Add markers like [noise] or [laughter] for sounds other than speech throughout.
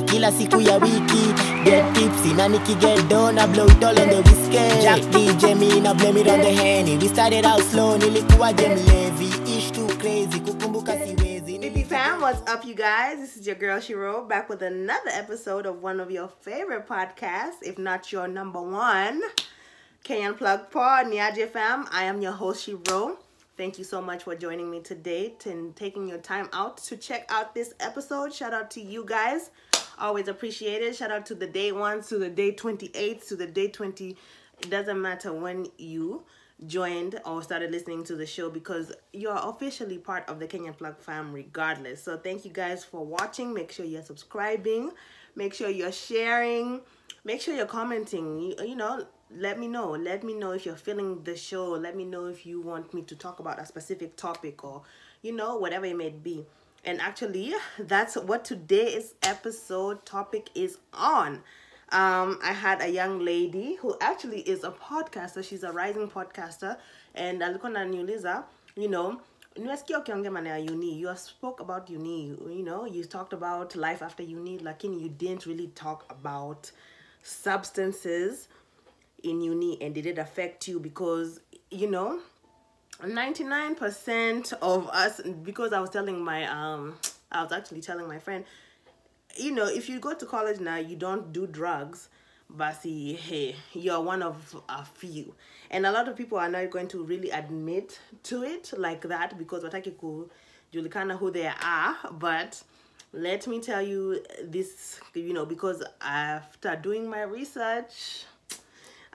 kila siku ya wiki get tipsy na nikiget down I blow it all on the whiskey Jack DJ me na blame it on the henny we started out slow nilikuwa je mlevi ish too crazy kukumbuka siwezi BB fam, what's up, you guys? This is your girl Shiro back with another episode of one of your favorite podcasts, if not your number one, Kenyan Plug Pod. Niaje fam, I am your host Shiro. Thank you so much for joining me today and taking your time out to check out this episode. Shout out to you guys. Always appreciate it. Shout out to the day ones, to the day 28, to the day 20. It doesn't matter when you joined or started listening to the show because you're officially part of the Kenyan Plug fam regardless. So thank you guys for watching. Make sure you're subscribing. Make sure you're sharing. Make sure you're commenting. You, you know, let me know. Let me know if you're feeling the show. Let me know if you want me to talk about a specific topic or, you know, whatever it may be. And actually, that's what today's episode topic is on. Um, I had a young lady who actually is a podcaster. She's a rising podcaster. And alikuwa ananiuliza, you know, nimesikia ukiongea maneno ya uni. You spoke about uni, you know, you talked about life after uni, lakini you didn't really talk about substances in uni and did it affect you because, you know, 99% of us because I was telling my um I was actually telling my friend you know if you go to college now you don't do drugs but see hey you're one of a few. And a lot of people are not going to really admit to it like that because wataki kujulikana who they are but let me tell you this you know because after doing my research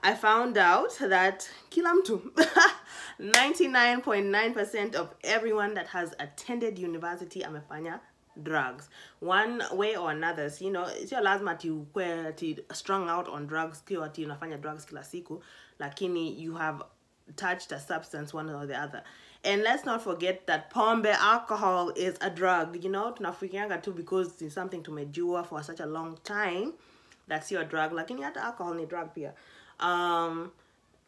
I found out that kila mtu [laughs] 99.9% of everyone that has attended university amefanya drugs. One way or another so, you know sio lazima ati ukwe ati strung out on drugs kio ati unafanya drugs kila siku lakini you have touched a substance one or the other. And let's not forget that pombe alcohol is a drug you know tunafikianga tu because it's something tumejua for such a long time that's your drug lakini hata alcohol ni drug pia um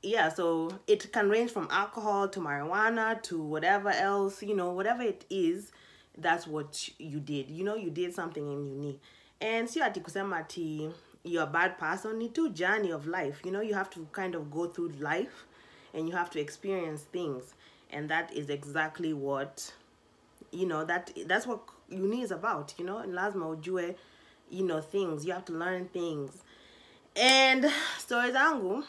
yeah so it can range from alcohol to marijuana to whatever else you know whatever it is that's what you did. You know you did something in uni and sio ati kusema you're a bad person ni tu journey of life. You know you have to kind of go through life and you have to experience things. And that is exactly what you know that that's what uni is about you know? Lazima ujue you know things. You have to learn things and story zangu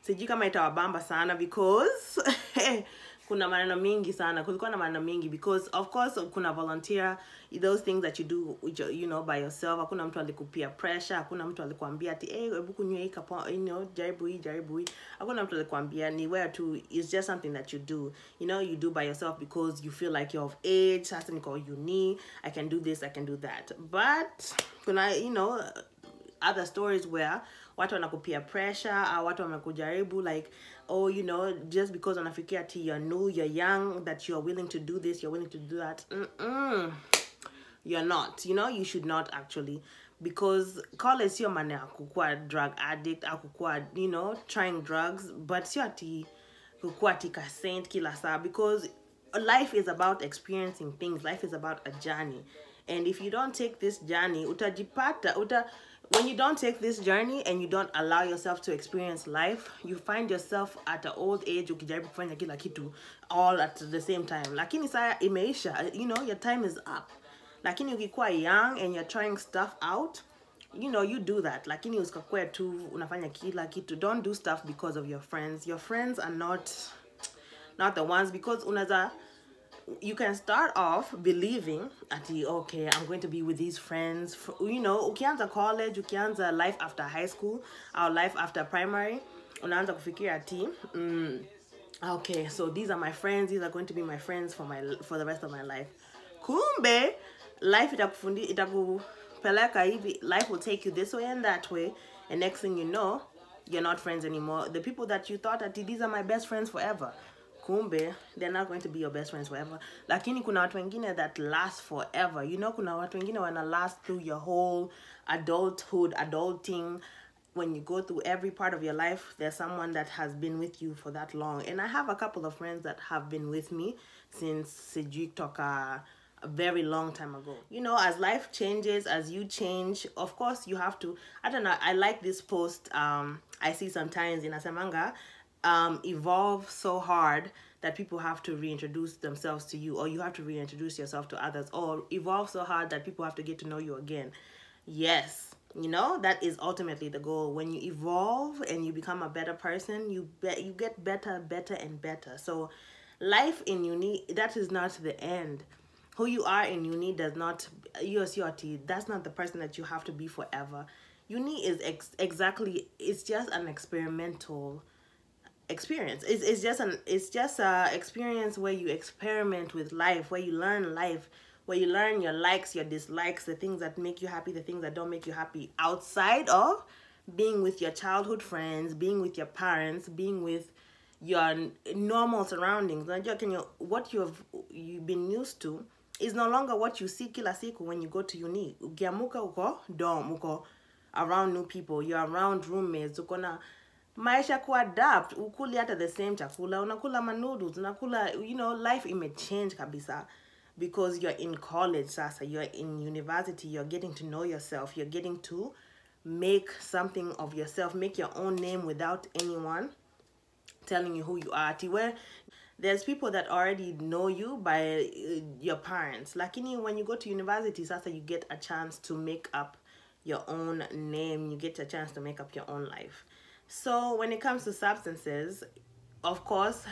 sijui kama itawabamba sana because [laughs] kuna maneno mingi sana. Kulikuwa na maneno mingi because of course kuna volunteer those things that you do you know by yourself. Hakuna mtu alikupia pressure hakuna mtu alikuambia ati hey, hebu kunywa hii kapo you know jaribu hii jaribu hii. Hakuna mtu alikuambia ni where to it's just something that you do. You know you do by yourself because you feel like you're of age sasa niko uni i can do this i can do that. But kuna you know other stories where watu wanakupia pressure au watu wamekujaribu like oh you know just because wanafikia ati you're new you're young that you're willing to do this you're willing to do that. Mm-mm. you're not. You know you should not actually. Because college sio maana ya kukuwa drug addict ah, au kukuwa you know trying drugs but sio ati kukuwa ati ka saint kila saa. Because life is about experiencing things life is about a journey. And if you don't take this journey utajipata uta when you don't take this journey and you don't allow yourself to experience life you find yourself at an old age ukijaribu kufanya kila kitu all at the same time. Lakini saa imeisha uh, you know your time is up. Lakini ukikuwa young and you're trying stuff out you know you do that. Lakini usikakue tu unafanya kila kitu. Don't do stuff because of your friends. Your friends are not not the ones because unaza you can start off believing ati okay i'm going to be with these friends you know ukianza college ukianza life after high school our life after primary unaanza kufikiria ati mm, okay so these are my friends these are going to be my friends for my for the rest of my life. Kumbe life itakufundi itakupeleka hivi life will take you this way and that way and next thing you know you're not friends anymore. The people that you thought that these are my best friends forever kumbe they're not going to be your best friends forever. Lakini kuna watu wengine that last forever. You know kuna watu wengine wana last through your whole adulthood adulting. When you go through every part of your life there's someone that has been with you for that long. And i have a couple of friends that have been with me since sijui toka a very long time ago. You know, as life changes, as you change, of course you have to I don't know, I like this post um I see sometimes in Asamanga um evolve so hard that people have to reintroduce themselves to you or you have to reintroduce yourself to others or evolve so hard that people have to get to know you again. Yes, you know that is ultimately the goal. When you evolve and you become a better person you bet you get better better and better. So life in uni that is not the end. Who you are in uni does not USURT that's not the person that you have to be forever. Uni is ex- exactly it's just an experimental experience. It's, it's just an it's just a experience where you experiment with life where you learn life where you learn your likes your dislikes the things that make you happy the things that don't make you happy outside of being with your childhood friends being with your parents being with your normal surroundings. Unajua kenye what you've you've been used to is no longer what you see kila siku when you go to uni. Ukiamuka uko dom uko around new people. You're around roommates maisha kuadapt ukuli hata the same chakula. Unakula manoodles unakula you know life imechange kabisa. Because you're in college sasa you're in university you're getting to know yourself. You're getting to make something of yourself. Make your own name without anyone telling you who you are. Where there's people that already know you by uh, your parents. Lakini when you go to university sasa you get a chance to make up your own name. You get a chance to make up your own life so when it comes to substances of course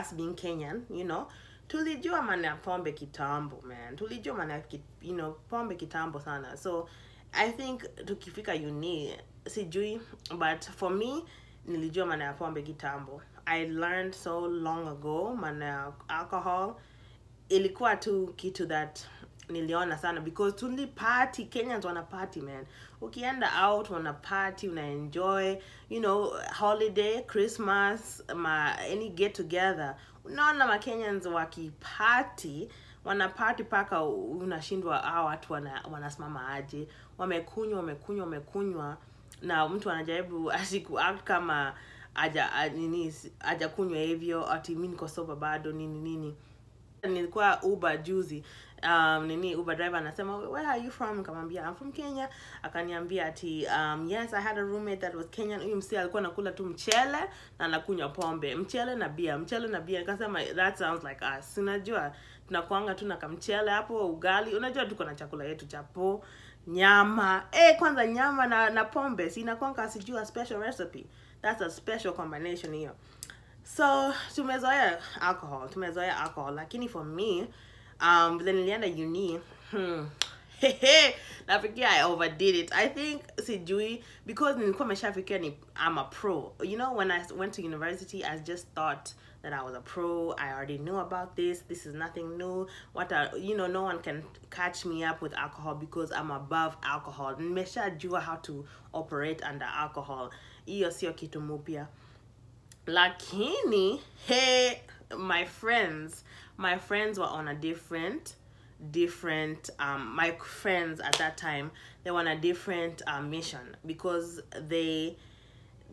us being kenyan you know tulijua maana pombe kitambo man. Tulijua maana you know pombe kitambo sana. So i think tukifika uni sijui but for me nilijua maana ya pombe kitambo. I learned so long ago maana alcohol ilikuwa tu kitu that niliona sana. Because tuli party kenyans wana party man. Ukienda out wana party una you know holiday christmas ma any get together. Unaona makenyans wakiparty wana party paka unashindwa a watu wana, wanasimama aje. Wamekunywa wamekunywa wamekunywa na mtu anajaribu [laughs] asiku kama aja a- nini ajakunywa hivyo ati mi niko soba bado nini nini. Nilikuwa uber juzi um, nini uber driver anasema where are you from? Nikamwambia I'm from kenya. Akaniambia ati um, yes i had a roommate that was kenyan. Huyu msi alikuwa anakula tu mchele na anakunywa pombe mchele na bia mchele na bia. Nikasema that sounds like us. Unajua tunakuanga tu na kamchele hapo ugali. Unajua tuko na chakula yetu chapo nyama. Eh kwanza nyama na, na pombe si inakwanga sijui a special recipe. That's a special combination hiyo. So tumezoea alcohol tumezoea alcohol. Lakini for me um vile nilienda uni hmm, [laughs] nafikia i overdid it. I think sijui because nilikuwa meshafikia ni i'm a pro. You know when i went to university i just thought that i was a pro. I already knew about this. This is nothing new. What are, you know no one can catch me up with alcohol because i'm above alcohol. Nimeshajua how to operate under alcohol. Hiyo sio kitu lakini hey my friends my friends were on a different different um my friends at that time they were on a different uh, mission because they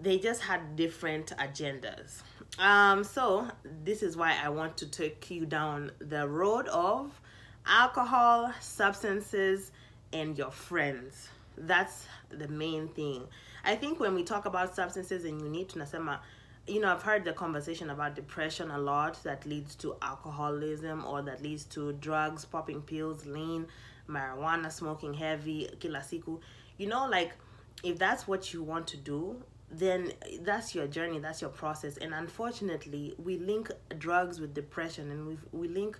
they just had different agendas. Um so this is why i want to take you down the road of alcohol substances and your friends. That's the main thing. I think when we talk about substances and you need to nasema you know i've heard the conversation about depression a lot that leads to alcoholism or that leads to drugs popping pills lean marijuana smoking heavy kila siku. You know like if that's what you want to do then that's your journey that's your process. And unfortunately we link drugs with depression and we we link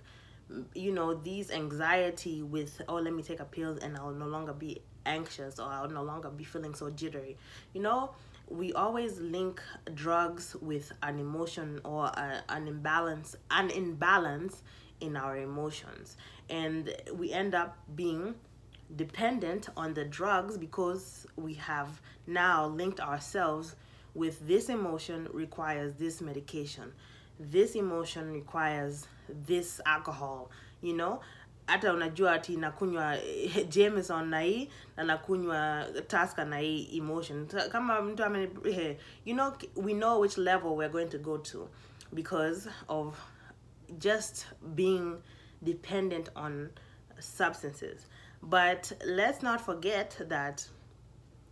you know these anxiety with oh let me take a pill and i'll no longer be anxious or i'll no longer be feeling so jittery. You know we always link drugs with an emotion or a, an imbalance an imbalance in our emotions. And we end up being dependent on the drugs because we have now linked ourselves with this emotion requires this medication. This emotion requires this alcohol you know hata unajua ati nakunywa [laughs] jameson na hii na nakunywa Tusker na hii emotion. Kama mtu ame [laughs] you know we know which level we're going to go to because of just being dependent on substances. But let's not forget that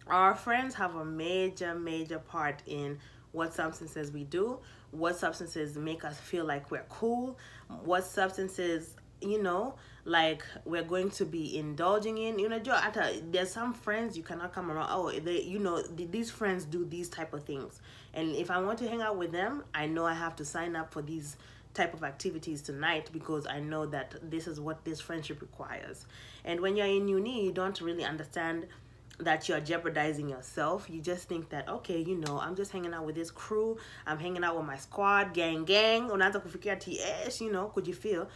our friends have a major major part in what substances we do what substances make us feel like we're cool what substances you know like we're going to be indulging in you know there's some friends you cannot come around oh they you know these friends do these type of things and if i want to hang out with them i know i have to sign up for these type of activities tonight because i know that this is what this friendship requires and when you're in uni you don't really understand that you're jeopardizing yourself. You just think that okay, you know, I'm just hanging out with this crew. I'm hanging out with my squad, gang gang. Unaanza kufikia eh, you know, could you feel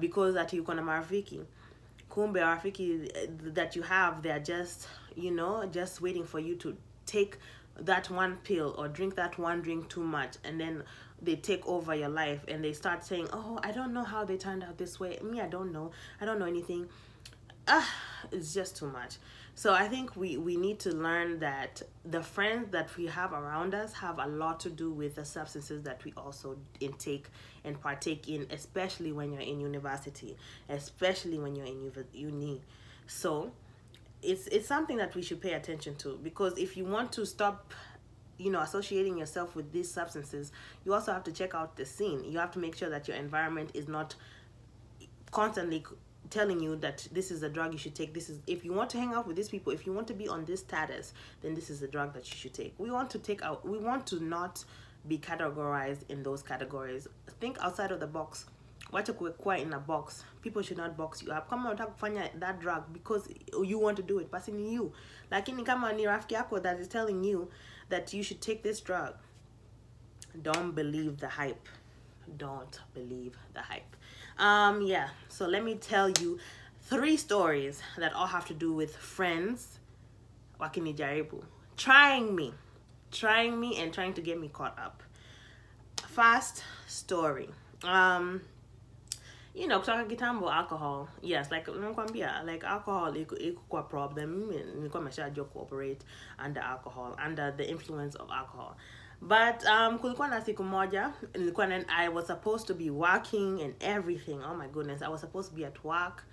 because ati uko na marafiki. Kumbe marafiki eh, that you have, they're just, you know, just waiting for you to take that one pill or drink that one drink too much and then they take over your life and they start saying, "Oh, I don't know how they turned out this way. Me, I don't know. I don't know anything." ah, it's just too much. So I think we we need to learn that the friends that we have around us have a lot to do with the substances that we also intake and partake in, especially when you're in university, especially when you're in uni-. So it's it's something that we should pay attention to because if you want to stop you know associating yourself with these substances you also have to check out the scene you have to make sure that your environment is not constantly telling you that this is a drug you should take. This is if you want to hang out with these people if you want to be on this status then this is the drug that you should take. We want to take out we want to not be categorized in those categories. Think outside of the box. Wacha kuwekwa in a box. People should not box you up. Come kama unataka kufanya that drug because you want to do it basi ni you. Lakini kama ni rafiki that is telling you that you should take this drug don't believe the hype. Don't believe the hype um yeah so let me tell you three stories that all have to do with friends trying me trying me and trying to get me caught up. First story um you know kutoka kitambo alcohol. Yes like nakwambia like alcohol kwa problem. Nilikuwa nimeshajua cooperate under alcohol under the influence of alcohol but um kulikuwa na siku moja nilikuwa na, i was supposed to be working and everything. Oh my goodness i was supposed to be at work.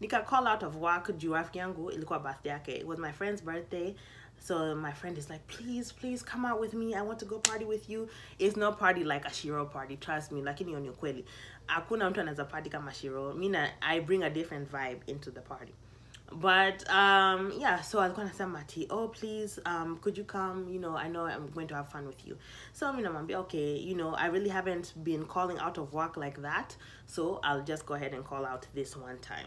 Nika call out of work juu rafiki yangu ilikuwa birthday yake. It was my friend's birthday. So my friend is like please please come out with me. I want to go party with you. It's no party like a shiro party trust me. Lakini hiyo ni ukweli. Hakuna mtu anaweza party kama shiro. Mi na i bring a different vibe into the party but um yeah so alikuwa anasema ati oh please. Um could you come? You know i know i'm going to have fun with you. So mi namwambia okay you know i really haven't been calling out of work like that. So i'll just go ahead and call out this one time.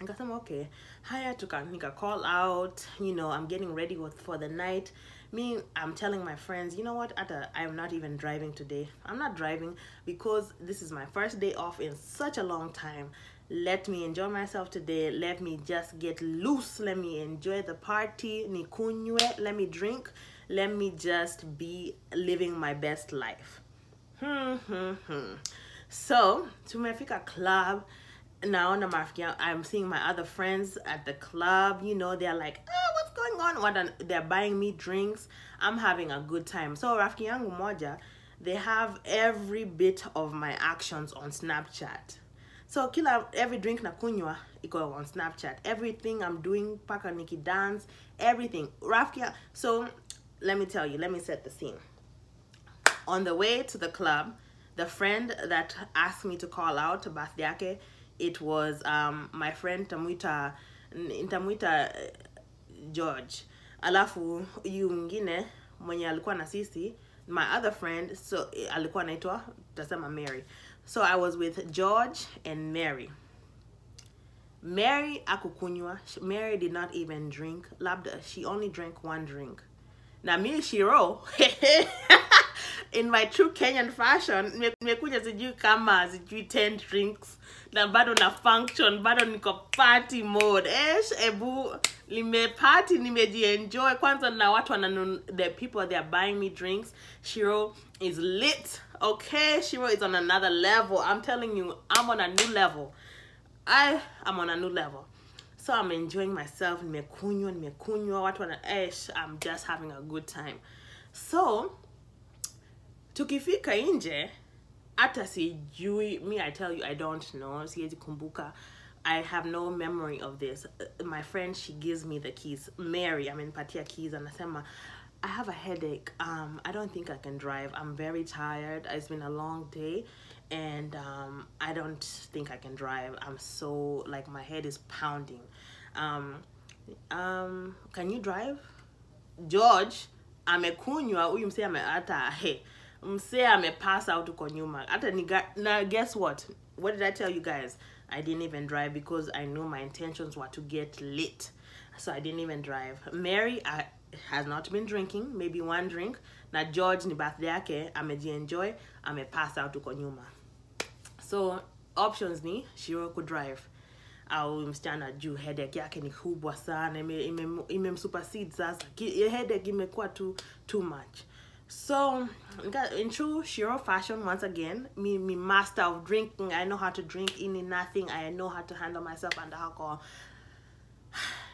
Nikasema okay. Haya tuka nika call out. You know i'm getting ready for the night. Me i'm telling my friends you know what? I'm not even driving today. I'm not driving because this is my first day off in such a long time let me enjoy myself today. Let me just get loose. Let me enjoy the party. Nikunywe let me drink. Let me just be living my best life. Hmm, hmm, hmm. so tumefika club. Naona marafiki i'm seeing my other friends at the club. You know they're like oh, what's going on? What are, they're buying me drinks. I'm having a good time. So rafiki yangu moja they have every bit of my actions on snapchat so kila every drink na kunywa iko on snapchat everything i'm doing paka niki dance everything rafiki ya- so let me tell you let me set the scene on the way to the club, the friend that asked me to call out birthday yake, it was um, my friend Tamuita Tamuita uh, George. Alafu yu mwingine mwenye alikuwa na sisi, my other friend, so eh, alikuwa anaitwa tasema Mary. So I was with George and Mary. Mary akukunywa. Mary did not even drink. Labda she only drank one drink. Na mi Shiro [laughs] in my true Kenyan fashion nime- nimekuja sijui kama sijui 10 drinks na bado na function bado niko party mode esh ebu nime party nimejienjoy kwanza na watu wananun the people they are buying me drinks Shiro is lit okay Shiro is on another level I'm telling you I'm on a new level I am on a new level. So I'm enjoying myself. Nimekunywa, nimekunywa. Watu wana esh, I'm just having a good time. So tukifika nje hata sijui me I tell you I don't know siwezi kumbuka I have no memory of this. My friend, she gives me the keys. Mary, I mean, Patia keys, and anasema, I have a headache. Um, I don't think I can drive. I'm very tired. It's been a long day, and um, I don't think I can drive. I'm so like my head is pounding. Um, um, can you drive? George amekunywa huyu msee ame hata he msee amepass out huko nyuma hata ni na guess what what did i tell you guys i didn't even drive because i knew my intentions were to get lit so i didn't even drive mary I, has not been drinking maybe one drink. Na george ni birthday yake amejienjoy amepass out huko nyuma. So options ni shiro kudrive au msichana juu headache yake ni kubwa sana imemsupersede ime, ime sasa. Headache imekuwa too, too much. So in true shiro fashion once again me, me master of drinking. I know how to drink in nothing. I know how to handle myself under alcohol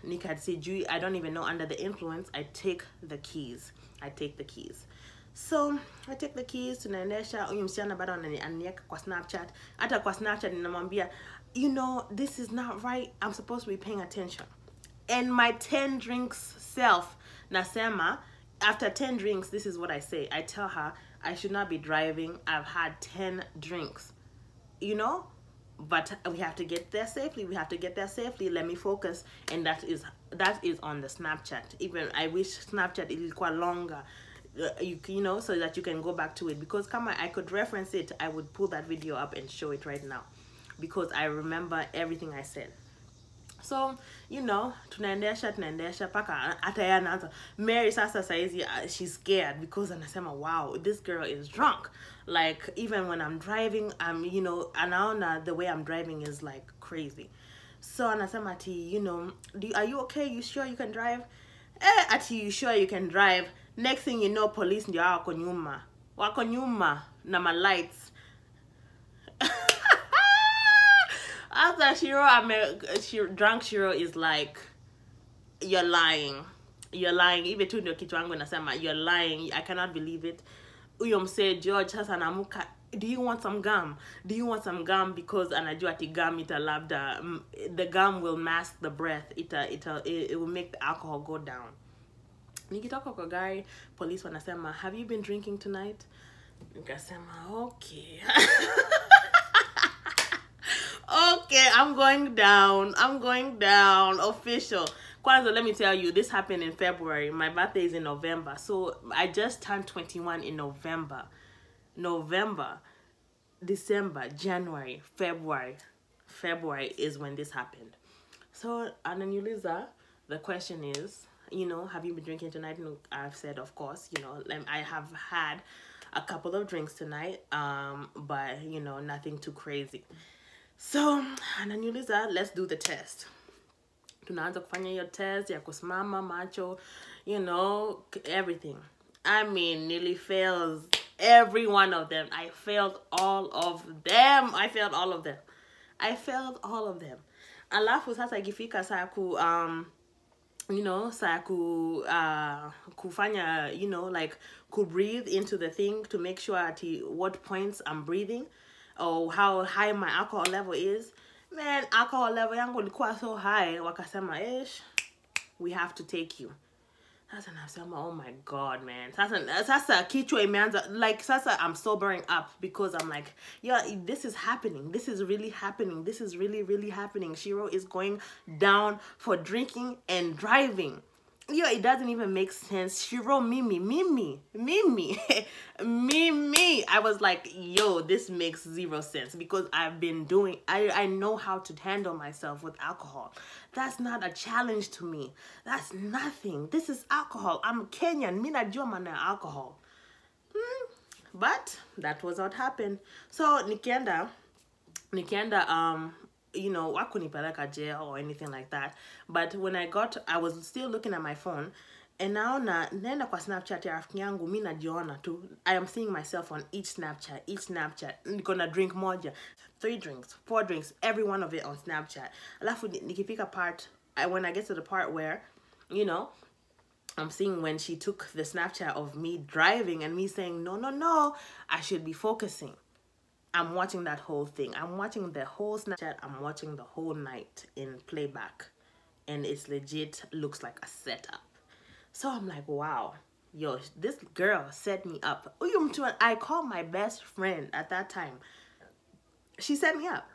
Nikad sijui I don't even know. Under the influence I take the keys. I take the keys. So I take the keys tunaendesha huyu msichana bado anani- ananiweka kwa snapchat. Hata kwa snapchat ninamwambia you know this is not right. I'm supposed to be paying attention. And my 10 drinks self nasema after 10 drinks this is what I say. I tell her I should not be driving. I've had 10 drinks. You know but we have to get there safely. We have to get there safely. Let me focus. And that is that is on the snapchat. Even i wish snapchat is quite longer uh, you, you know so that you can go back to it. Because come on, i could reference it. I would pull that video up and show it right now. Because i remember everything i said. So you know tunaendesha tunaendesha mpaka hata yeye anaanza mary sasa saizi uh, she's scared. Because anasema wow this girl is drunk like even when i'm driving i'm you know and anaona the way i'm driving is like crazy so anasema ati you know do, are you okay you sure you can drive eh ati you sure you can drive next thing you know police ndio wako nyuma wako nyuma na ma lights [laughs] after Shiro, I'm a, Shiro, drunk Shiro is like, you're lying. You're lying. Even tu ndio kichwa yangu inasema, you're lying. I cannot believe it. Huyo msee George sasa anamuka, do you want some gum? Do you want some gum? Because anajua ati gum ita labda, mm, the gum will mask the breath. Ita, ita, it, it will make the alcohol go down. Nikitoka kwa gari, police wanasema, have you been drinking tonight? Nikasema, okay. [laughs] okay, I'm going down. I'm going down. Official. Kwanzaa, let me tell you, this happened in February. My birthday is in November. So I just turned 21 in November. November, December, January, February. February is when this happened. So, Ananyuliza, the question is, you know, have you been drinking tonight? And I've said, of course, you know, I have had a couple of drinks tonight, um, but, you know, nothing too crazy. So, ananiuliza, let's do the test. Tunaanza kufanya hiyo test ya kusimama macho, you know, everything. I mean, nearly fails every one of them. I failed all of them. I failed all of them. I failed all of them. Alafu sasa ikifika saa ku um you know saa ku uh, kufanya you know like ku breathe into the thing to make sure at what points I'm breathing or how high my alcohol level is man alcohol level yangu ilikuwa so high wakasema ish we have to take you. Sasa nasema oh my god man. Sasa sasa kichwa imeanza like sasa i'm sobering up because i'm like yeah this is happening. This is really happening. This is really really happening. Shiro is going down for drinking and driving yo it doesn't even make sense. Shiro mimi mimi mimi [laughs] mimi. I was like yo this makes zero sense because i've been doing i i know how to handle myself with alcohol. That's not a challenge to me. That's nothing. This is alcohol. I'm kenyan. Mi najua maana ya alcohol. Hmm. but that was what happened. So Nikenda, Nikenda, um you know wakunipeleka jail or anything like that. But when i got i was still looking at my phone and naona naenda kwa snapchat ya rafiki yangu mi najiona tu. I am seeing myself on each snapchat each snapchat. Niko na drink moja three drinks four drinks every one of it on snapchat. Alafu ni- nikifika part I, when i get to the part where you know I'm seeing when she took the Snapchat of me driving and me saying, no, no, no, I should be focusing. I'm watching that whole thing. I'm watching the whole Snapchat. I'm watching the whole night in playback. And it's legit looks like a setup. So I'm like, wow, yo, this girl set me up. I called my best friend at that time. She set me up.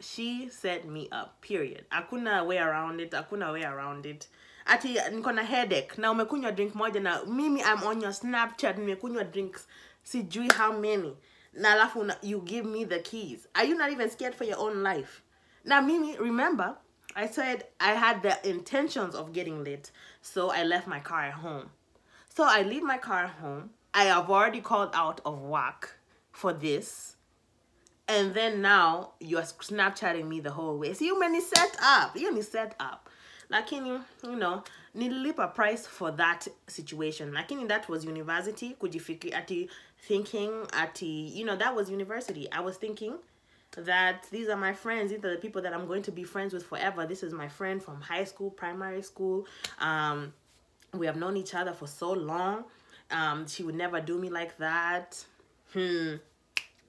She set me up, period. I couldn't way around it. I couldn't way around it. Ati niko na headache na umekunywa drink moja na mimi I'm on your Snapchat nimekunywa drinks sijui how many na alafu you give me the keys. Are you not even scared for your own life? Now Mimi, remember I said I had the intentions of getting lit, so I left my car at home. So I leave my car at home. I have already called out of work for this. And then now you're Snapchatting me the whole way. So you many set up. You many set up. Lakini, you know, need nililipa price for that situation. Lakini that was university. Kujifiki ati thinking ati, you know, that was university. I was thinking that these are my friends. These are the people that i'm going to be friends with forever. This is my friend from high school primary school. Um we have known each other for so long. Um she would never do me like that. Hmm.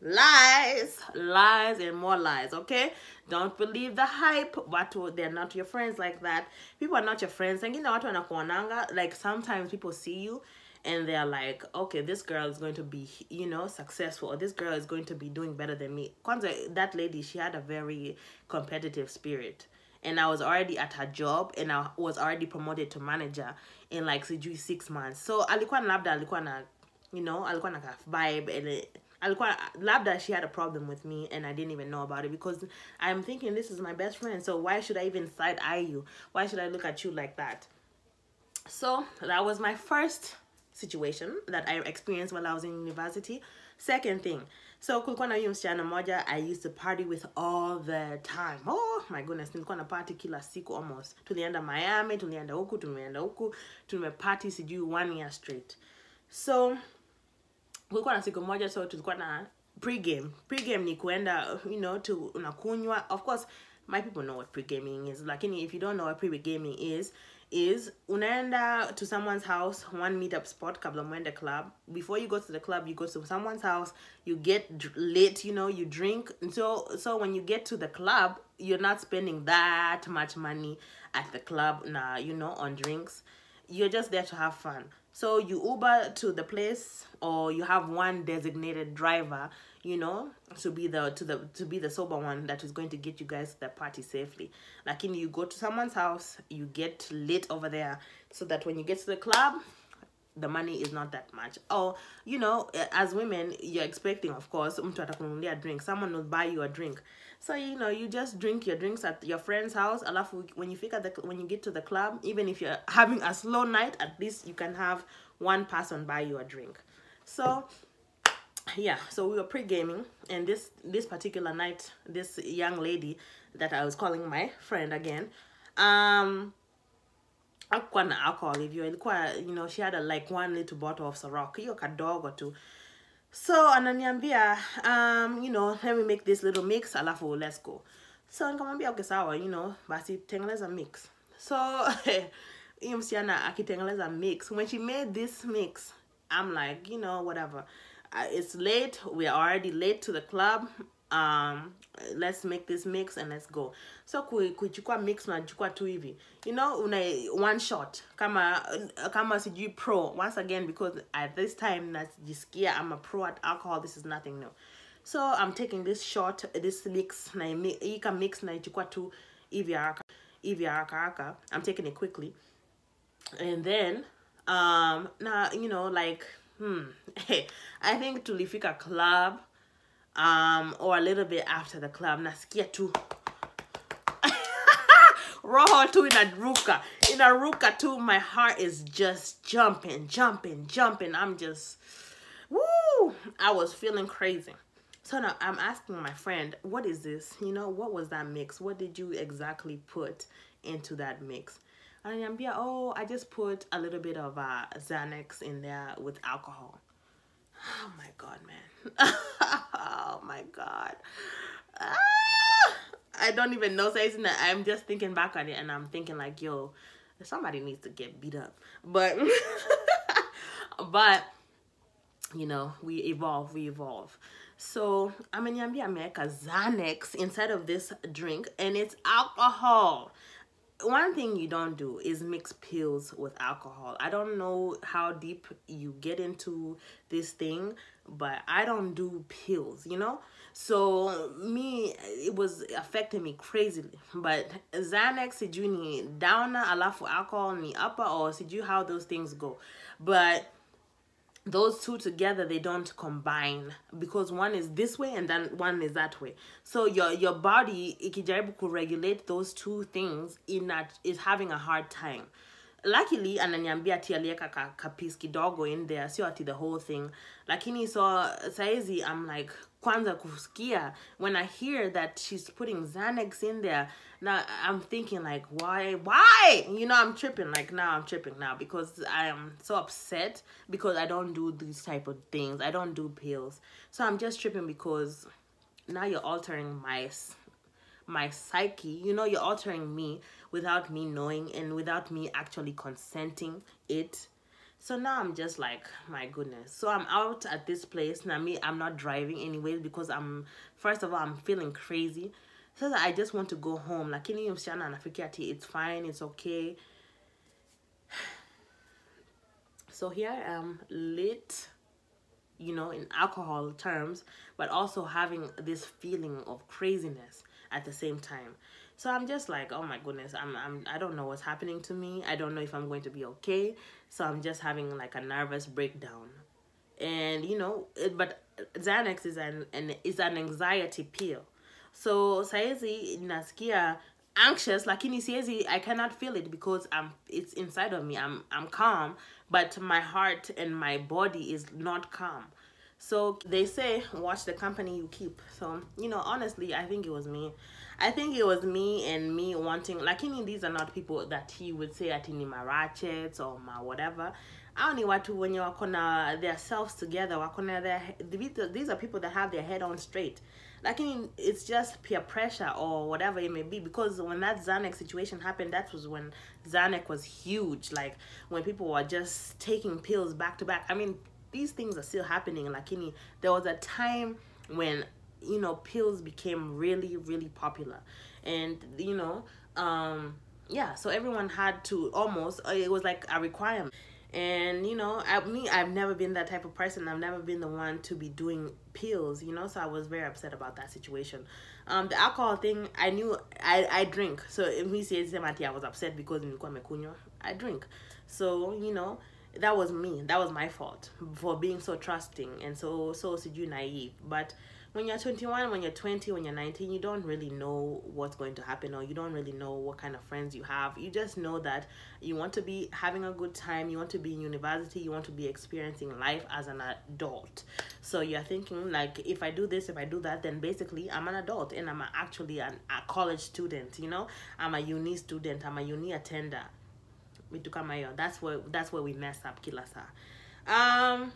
Lies lies and more lies okay? Don't believe the hype. But they're not your friends like that. People are not your friends. And you know what? Like sometimes people see you and they're like, okay, this girl is going to be, you know, successful, or this girl is going to be doing better than me. Kwanzaa, that lady, she had a very competitive spirit. And I was already at her job, and I was already promoted to manager in like sijui six months. So alikuwa labda alikuwa na, you know, alikuwa na vibe, and it, labda she had a problem with me and I didn't even know about it because I'm thinking this is my best friend so why should I even side eye you why should I look at you like that so that was my first situation that I experienced while I was in university. Second thing, so kulikuwa na huyu msichana moja I used to party with all the time. Oh my goodness, nilikuwa na party kila siku almost. Tulienda Miami, tulienda huku, tumeenda huku, tumeparty sijui one year straight. So kulikuwa na siku moja so tulikuwa na pre-game. Pre-game ni kuenda, you know, to unakunywa. Of course, my people know what pre-gaming is. Lakini if you don't know what pre-gaming is, is unaenda to someone's house one meetup spot kabla club. Before you go to the club you go to someone's house you get late you know you drink. So so when you get to the club you're not spending that much money at the club nah you know on drinks. You're just there to have fun. So you uber to the place or you have one designated driver you know to be the to the to be the sober one that is going to get you guys the party safely. Like in you go to someone's house you get lit over there so that when you get to the club the money is not that much. Or you know as women you're expecting of course a drink. Someone will buy you a drink. So you know you just drink your drinks at your friend's house. Alafu when you figure the when you get to the club even if you're having a slow night at least you can have one person buy you a drink. So yeah so we were pre-gaming and this this particular night this young lady that i was calling my friend again um akuwa na alcohol hivyo ilikuwa you know she had a, like one little bottle of Ciroc hiyo kadogo tu. So ananiambia um you know let me make this little mix alafu let's go. So nikamwambia okay sawa you know basi tengeneza mix. So [laughs] hiyo msichana akitengeneza mix. When she made this mix i'm like you know whatever it's late. We're already late to the club. Um let's make this mix and let's go. So kuichukua mix unachukua tu hivi. You know una one shot. Kama kama sijui pro. Once again because at this time najisikia i'm a pro at alcohol this is nothing new. So i'm taking this shot this mix na ika mix naichukua tu hivi haraka hivi haraka haraka. I'm taking it quickly. And then um now you know like hmm. [laughs] Hey, i think tulifika club um or a little bit after the club nasikia tu. [laughs] Roho tu inaruka inaruka too my heart is just jumping jumping jumping. I'm just woo! I was feeling crazy. So now i'm asking my friend what is this? You know what was that mix? What did you exactly put into that mix and I'm oh i just put a little bit of uh xanax in there with alcohol. Oh my god man. [laughs] Oh my god. Ah, i don't even know saying i'm just thinking back on it and i'm thinking like yo somebody needs to get beat up. But [laughs] but you know we evolve we evolve. So i'm ameniambia ameweka xanax inside of this drink and it's alcohol one thing you don't do is mix pills with alcohol. I don't know how deep you get into this thing, but I don't do pills, you know? So me it was affecting me crazily. But Xanax ni downer alafu alcohol ni upper or sijui how those things go. But those two together they don't combine. Because one is this way and then one is that way. So your your body ikijaribu to regulate those two things in that is having a hard time. Luckily ananiambia ati alieka ka, ka piece kidogo in there sio ati the whole thing. Lakini so saizi i'm like kwanza kusikia when i hear that she's putting xanax in there now i'm thinking like why why? You know i'm tripping. Like now i'm tripping now because i am so upset because i don't do these type of things. I don't do pills. So i'm just tripping because now you're altering my my psyche. You know you're altering me without me knowing and without me actually consenting it. So now i'm just like my goodness. So i'm out at this place. Now me i'm not driving anyways because i'm first of all i'm feeling crazy so that i just want to go home. Lakini msichana anafikia ati it's fine it's okay. [sighs] So here i am lit you know in alcohol terms but also having this feeling of craziness at the same time. So i'm just like oh my goodness i'm, I'm i don't know what's happening to me. I don't know if i'm going to be okay. So i'm just having like a nervous breakdown. And you know it, but xanax is an, an is an anxiety pill so saizi nasikia anxious lakini siezi i cannot feel it because i'm it's inside of me. I'm i'm calm but my heart and my body is not calm. So they say watch the company you keep. So you know honestly i think it was me. I think it was me and me wanting lakini these are not people that he would say ati ni my ratchets or my whatever au ni watu wenye wako na their selves together wako na their these- are people that have their head on straight. Lakini it's just peer pressure or whatever it may be because when that Xanax situation happened that was when Xanax was huge. Like when people were just taking pills back to back. I mean these things are still happening lakini there was a time when you know pills became really really popular. And you know um yeah so everyone had to almost it was like a requirement and you know I, me i've never been that type of person. I've never been the one to be doing pills you know so i was very upset about that situation. Um the alcohol thing i knew i i drink. So if me says i was upset because i drink. So you know that was me. That was my fault for being so trusting and so so naive. But when you're 21 when you're 20 when you're 19 you don't really know what's going to happen or you don't really know what kind of friends you have. You just know that you want to be having a good time you want to be in university you want to be experiencing life as an adult. So you're thinking like if i do this if i do that then basically i'm an adult and i'm actually an, a college student you know? I'm a uni student i'm a uni attender. That's where that's where we mess up kila saa um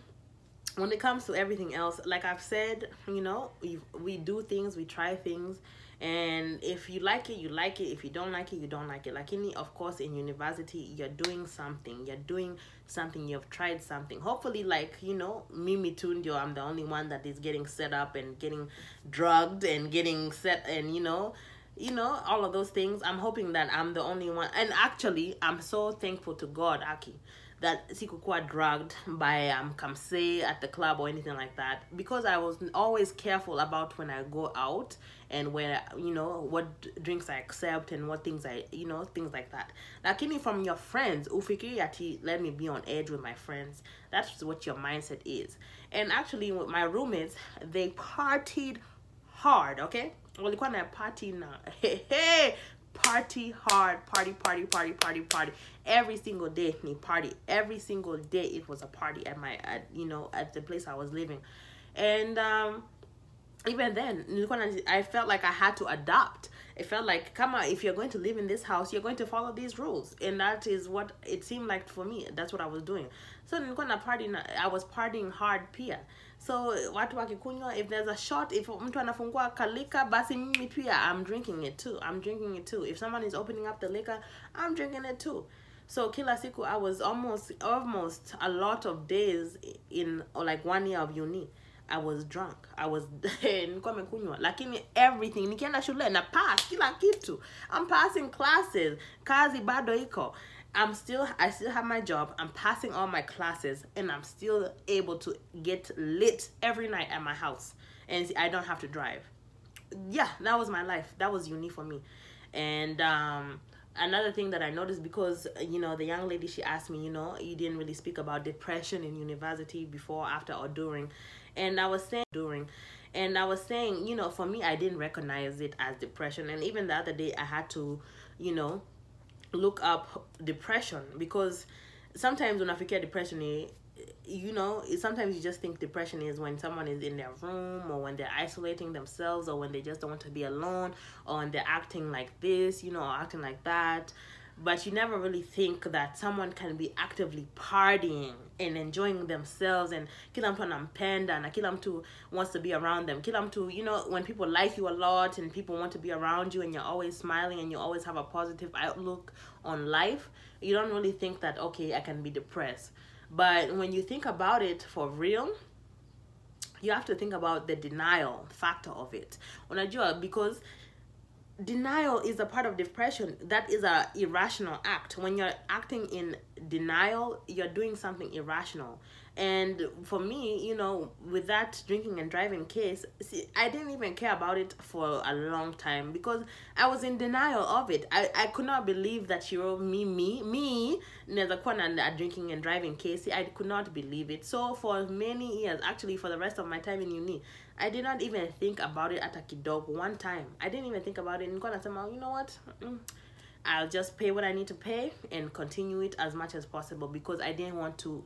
when it comes to everything else like i've said you know we we do things we try things and if you like it you like it. If you don't like it you don't like it. Like any of course in university you're doing something. You're doing something. You've tried something. Hopefully like you know mimi tundio i'm the only one that is getting set up and getting drugged and getting set and you know you know all of those things. I'm hoping that i'm the only one. And actually i'm so thankful to god aki that sikukuwa drugged by um kamse at the club or anything like that. Because i was always careful about when i go out and where you know what drinks i accept and what things i you know things like that. Lakini from your friends ufikiri let me be on edge with my friends. That's what your mindset is. And actually with my roommates they partied hard okay? Well walikuwa na party [laughs] hey, hey, party hard party party party party party. Every single day ni party. Every single day it was a party at my at you know at the place i was living. And um even then i felt like i had to adapt. It felt like come on if you're going to live in this house you're going to follow these rules. And that is what it seemed like for me. That's what i was doing. So i was partying hard pia so watu wakikunywa if there's a shot if mtu anafungua kalika basi mimi pia i'm drinking it too. I'm drinking it too. If someone is opening up the liquor i'm drinking it too. So kila siku i was almost almost a lot of days in like one year of uni. I was drunk. I was [laughs] nilikuwa nimekunywa. Lakini everything nikienda shule na pass kila kitu. I'm passing classes. Kazi bado iko i'm still i still have my job. I'm passing all my classes and i'm still able to get lit every night at my house. And i don't have to drive. Yeah that was my life. That was unique for me. And um another thing that i noticed because you know the young lady she asked me you know you didn't really speak about depression in university before after or during. And i was saying during. And i was saying you know for me i didn't recognize it as depression. And even the other day i had to you know look up depression because sometimes when I forget depression eh, you know sometimes you just think depression is when someone is in their room or when they're isolating themselves or when they just don't want to be alone or when they're acting like this you know acting like that but you never really think that someone can be actively partying and enjoying themselves and kila mtu anampenda na kila mtu wants to be around them. Kila mtu you know when people like you a lot and people want to be around you and you're always smiling and you always have a positive outlook on life you don't really think that okay i can be depressed. But when you think about it for real you have to think about the denial factor of it. Unajua because denial is a part of depression. That is a irrational act. When you're acting in denial you're doing something irrational. And for me you know with that drinking and driving case see i didn't even care about it for a long time because i was in denial of it. I, I could not believe that you know me me me naweza kuwa na a drinking and driving case. I could not believe it. So for many years actually for the rest of my time in uni I did not even think about it at a kidogo one time. I didn't even think about it. Nilikuwa nasema, you know what? Mm, I'll just pay what I need to pay and continue it as much as possible because I didn't want to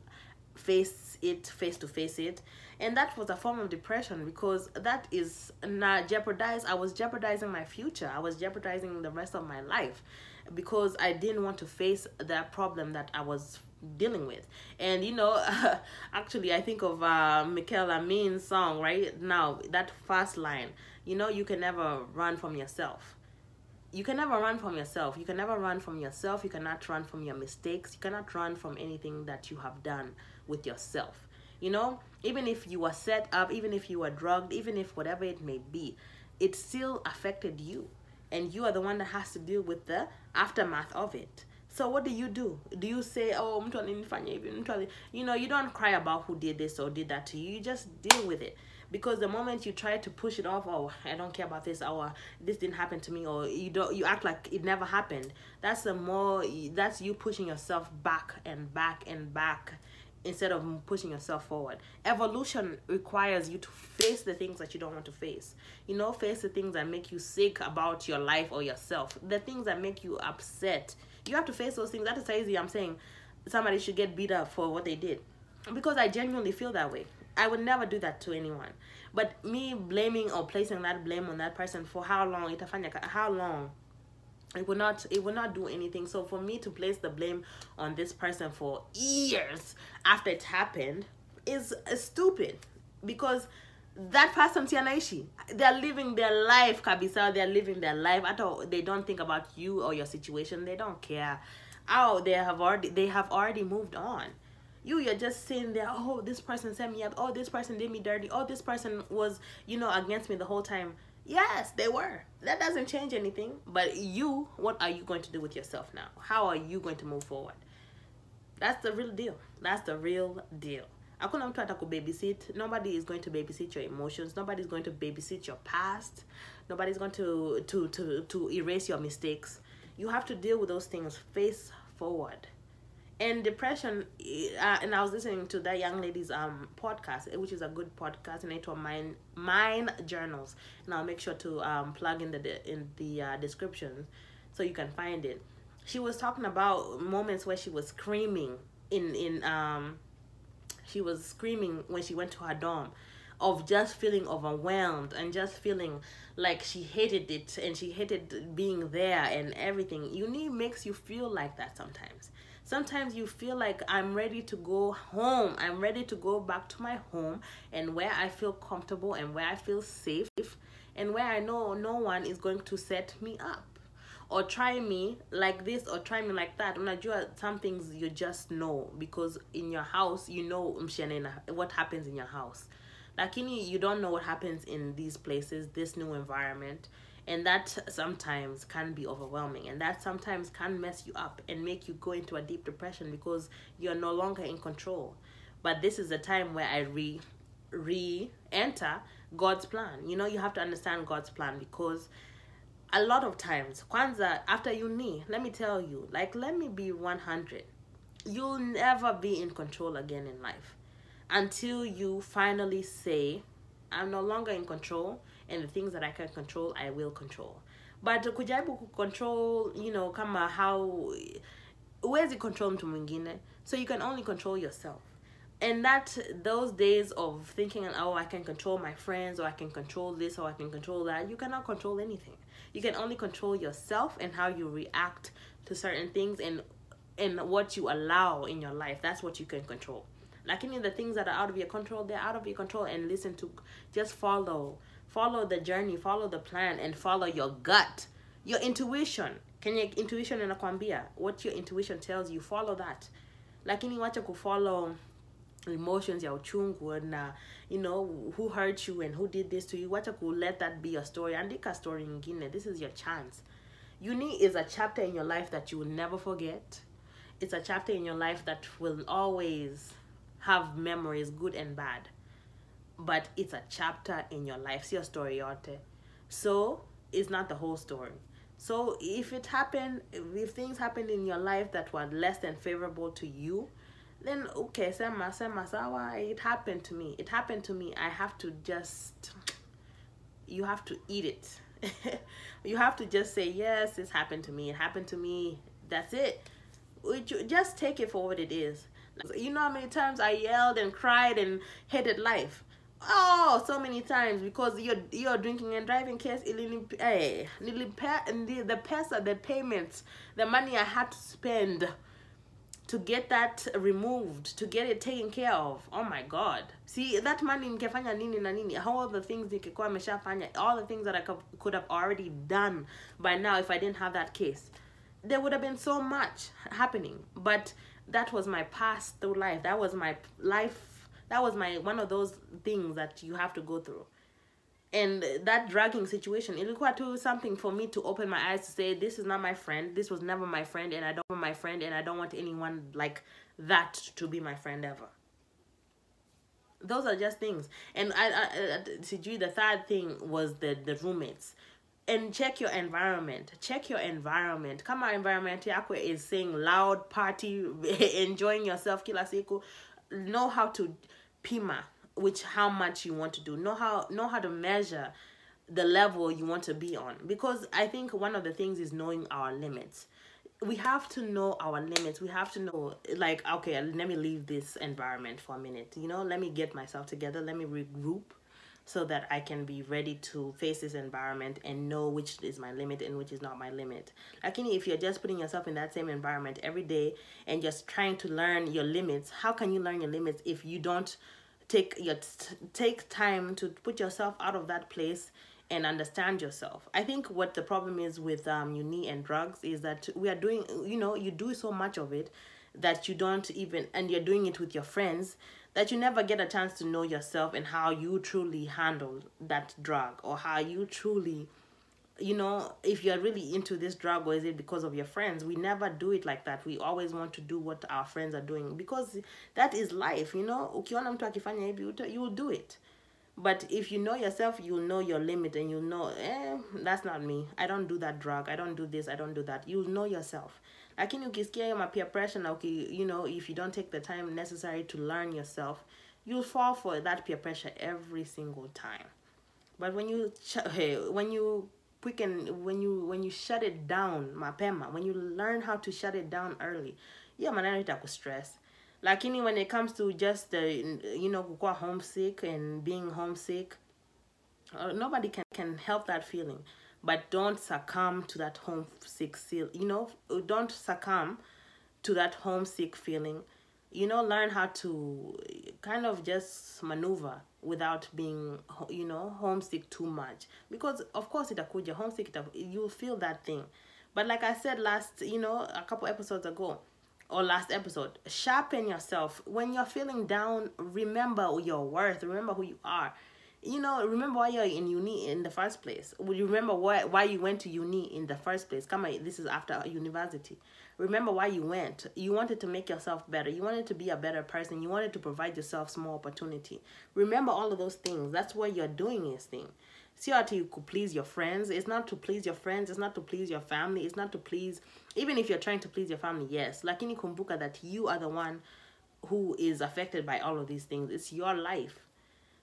face it face to face it and that was a form of depression because that is not jeopardized i was jeopardizing my future i was jeopardizing the rest of my life because i didn't want to face that problem that i was dealing with and you know [laughs] actually i think of uh Michael Amin's song right now that first line you know you can never run from yourself you can never run from yourself. You can never run from yourself. You cannot run from your mistakes. You cannot run from anything that you have done with yourself. You know, even if you were set up, even if you were drugged, even if whatever it may be, it still affected you. And you are the one that has to deal with the aftermath of it. So what do you do? Do you say, "Oh, mtu alinifanya hivi, mtu ali-" you know, you don't cry about who did this or did that to you. You just deal with it. Because the moment you try to push it off oh i don't care about this. Or this didn't happen to me or you don't you act like it never happened that's the more that's you pushing yourself back and back and back instead of pushing yourself forward. Evolution requires you to face the things that you don't want to face. You know face the things that make you sick about your life or yourself. The things that make you upset you have to face those things that is crazy. i'm saying somebody should get beat up for what they did because i genuinely feel that way I would never do that to anyone. But me blaming or placing that blame on that person for how long ka- how long it will not it will not do anything. So for me to place the blame on this person for years after it happened is uh, stupid because that person si anaishi they're living their life kabisa they're living their life. At all they don't think about you or your situation they don't care. Oh they have already they have already moved on. You you're just sitting there oh this person set me up. Oh this person did me dirty. Oh this person was you know against me the whole time. Yes they were. That doesn't change anything. But you what are you going to do with yourself now? How are you going to move forward? That's the real deal. That's the real deal hakuna mtu atakubabysit nobody is going to babysit your emotions. Nobody's going to babysit your past. Nobody's going to to to to erase your mistakes. You have to deal with those things face forward. And depression uh, and i was listening to that young lady's um podcast which is a good podcast and it was mine mine journals. And i'll make sure to um plug in the in the uh, description so you can find it. She was talking about moments where she was screaming in in um she was screaming when she went to her dorm of just feeling overwhelmed and just feeling like she hated it and she hated being there and everything. Uni makes you feel like that sometimes. Sometimes you feel like i'm ready to go home. I'm ready to go back to my home and where i feel comfortable and where i feel safe and where i know no one is going to set me up or try me like this or try me like that unajua some things you just know because in your house you know mshenena what happens in your house. Lakini you don't know what happens in these places this new environment. And that sometimes can be overwhelming. And that sometimes can mess you up and make you go into a deep depression because you're no longer in control. But this is a time where i re re-enter god's plan. You know you have to understand god's plan because a lot of times. Kwanza after uni let me tell you like let me be 100 you'll never be in control again in life until you finally say i'm no longer in control and the things that i can control i will control. But kujaribu control you know kama how huwezi control mtu mwingine so you can only control yourself and that those days of thinking oh i can control my friends or i can control this or i can control that you cannot control anything. You can only control yourself and how you react to certain things and and what you allow in your life. That's what you can control. Lakini the things that are out of your control they're out of your control and listen to just follow follow the journey follow the plan and follow your gut your intuition. Kenye intuition inakwambia? What your intuition tells you follow that. Like any lakini wacha kufollow emotions ya uchungu na you know who hurt you and who did this to you. Wacha ku let that be your story. Andika story nyingine this is your chance. Uni is a chapter in your life that you will never forget. It's a chapter in your life that will always have memories good and bad. But it's a chapter in your life. Your story yote. So it's not the whole story. So if it happened if things happened in your life that were less than favorable to you then okay sema sema sawa it happened to me. It happened to me. I have to just you have to eat it. [laughs] You have to just say yes this happened to me. It happened to me. That's it. Just take it for what it is. You know how many times i yelled and cried and hated life? Oh so many times because you're you're drinking and driving case eh, the the pesa the payments the money i had to spend to get that removed to get it taken care of. Oh my god. See that money nikefanya nini na nini. All the things nikikuwa ameshafanya all the things that i could have already done by now if i didn't have that case. There would have been so much happening. But that was my pass through life. That was my life that was my one of those things that you have to go through and that dragging situation ilikuwa too something for me to open my eyes to say this is not my friend. This was never my friend and i don't want my friend and i don't want anyone like that to be my friend ever. Those are just things. And i, I, the third thing was the the roommates. And check your environment. Check your environment. Come kama environment yako is saying loud party [laughs] enjoying yourself kila siku. Know how to pima which how much you want to do. Know how know how to measure the level you want to be on. Because i think one of the things is knowing our limits. We have to know our limits. We have to know like okay let me leave this environment for a minute. You know let me get myself together. Let me regroup so that I can be ready to face this environment and know which is my limit and which is not my limit. Like if you're just putting yourself in that same environment every day and just trying to learn your limits, how can you learn your limits if you don't take your take time to put yourself out of that place and understand yourself. I think what the problem is with um uni and drugs is that we are doing you know, you do so much of it that you don't even and you're doing it with your friends that you never get a chance to know yourself and how you truly handle that drug or how you truly you know if you're really into this drug or is it because of your friends? We never do it like that. We always want to do what our friends are doing because that is life you know. Ukiona mtu akifanya hivi you will do it. But if you know yourself you'll know your limit and you'll know eh, that's not me. I don't do that drug. I don't do this. I don't do that. You'll know yourself. Lakini ukisikia hiyo peer pressure uki, you know if you don't take the time necessary to learn yourself you'll fall for that peer pressure every single time. But when you hey, [laughs] when you quicken when you when you shut it down mapema when you learn how to shut it down early yeah maneno itakustress. Lakini when it comes to just the you know kukua homesick and being homesick uh, nobody can, can help that feeling. But don't succumb to that homesick feel you know don't succumb to that homesick feeling. You know learn how to kind of just maneuver without being you know homesick too much. Because of course itakuja. Homesick ita, you'll feel that thing. But like i said last you know a couple episodes ago or last episode sharpen yourself. When you're feeling down remember your worth. Remember who you are. You know remember why you're in uni in the first place. Remember why why you went to uni in the first place. Come on this is after university remember why you went. You wanted to make yourself better. You wanted to be a better person. You wanted to provide yourself more opportunity. Remember all of those things. That's why you're doing this thing. See how you could please your friends. It's not to please your friends. It's not to please your family. It's not to please even if you're trying to please your family yes. Lakini kumbuka that you are the one who is affected by all of these things. It's your life.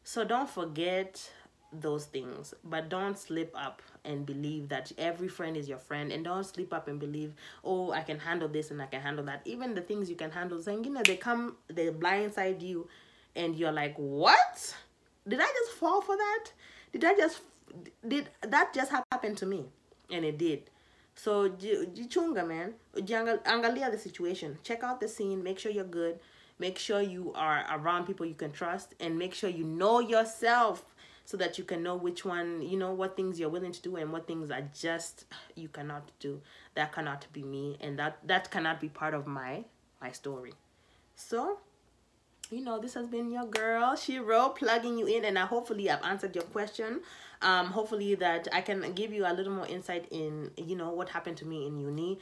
So don't forget those things, but don't slip up and believe that every friend is your friend, and don't slip up and believe, oh, I can handle this and I can handle that. Even the things you can handle, Zangina, they come, they blindside you, and you're like, what? Did I just fall for that? Did I just did that just happen to me? And it did. So jichunga man, angalia the situation. Check out the scene. Make sure you're good make sure you are around people you can trust and make sure you know yourself so that you can know which one you know what things you're willing to do and what things are just you cannot do that cannot be me and that that cannot be part of my my story so you know this has been your girl Shiro plugging you in and I hopefully I've answered your question um hopefully that I can give you a little more insight in you know what happened to me in uni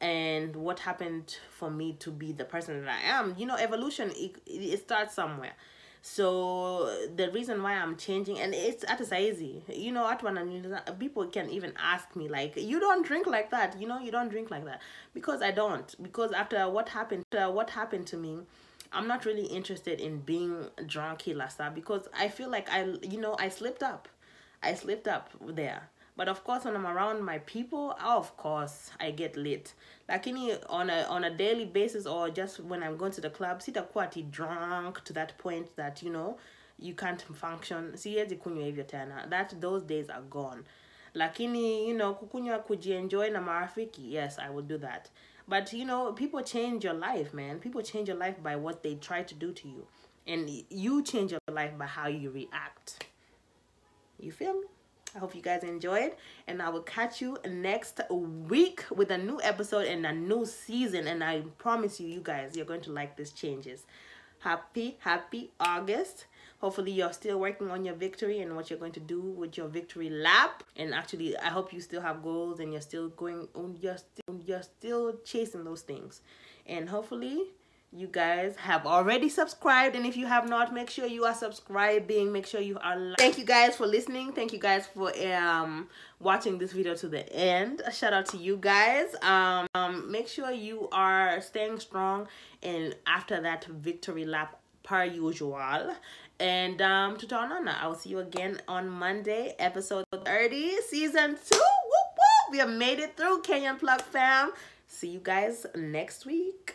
and what happened for me to be the person that I am. You know, evolution, it, it starts somewhere. So the reason why I'm changing, and it's at easy, you know, at one people can even ask me like, you don't drink like that, you know, you don't drink like that, because I don't. Because after what happened, what happened to me, I'm not really interested in being drunk last because I feel like I, you know, I slipped up, I slipped up there but of course when i'm around my people of course i get lit lakini on a on a daily basis or just when i'm going to the club sitakuwa ati drunk to that point that you know you can't function. Siwezi kunywa hivyo tena. That those days are gone. Lakini you know kukunywa kujienjoy na marafiki yes i will do that. But you know people change your life man. People change your life by what they try to do to you. And you change your life by how you react. You feel me I hope you guys enjoyed, and I will catch you next week with a new episode and a new season. And I promise you, you guys, you're going to like these changes. Happy, happy August. Hopefully, you're still working on your victory and what you're going to do with your victory lap. And actually, I hope you still have goals and you're still going, you're still, you're still chasing those things. And hopefully, you guys have already subscribed and if you have not make sure you are subscribing. Make sure you are thank you guys for listening. Thank you guys for um watching this video to the end. A shout out to you guys. Um, um make sure you are staying strong and after that victory lap per usual. And um tutanana i'll see you again on monday episode 30 season two. Whoop, whoop. we have made it through kenyan plug fam. See you guys next week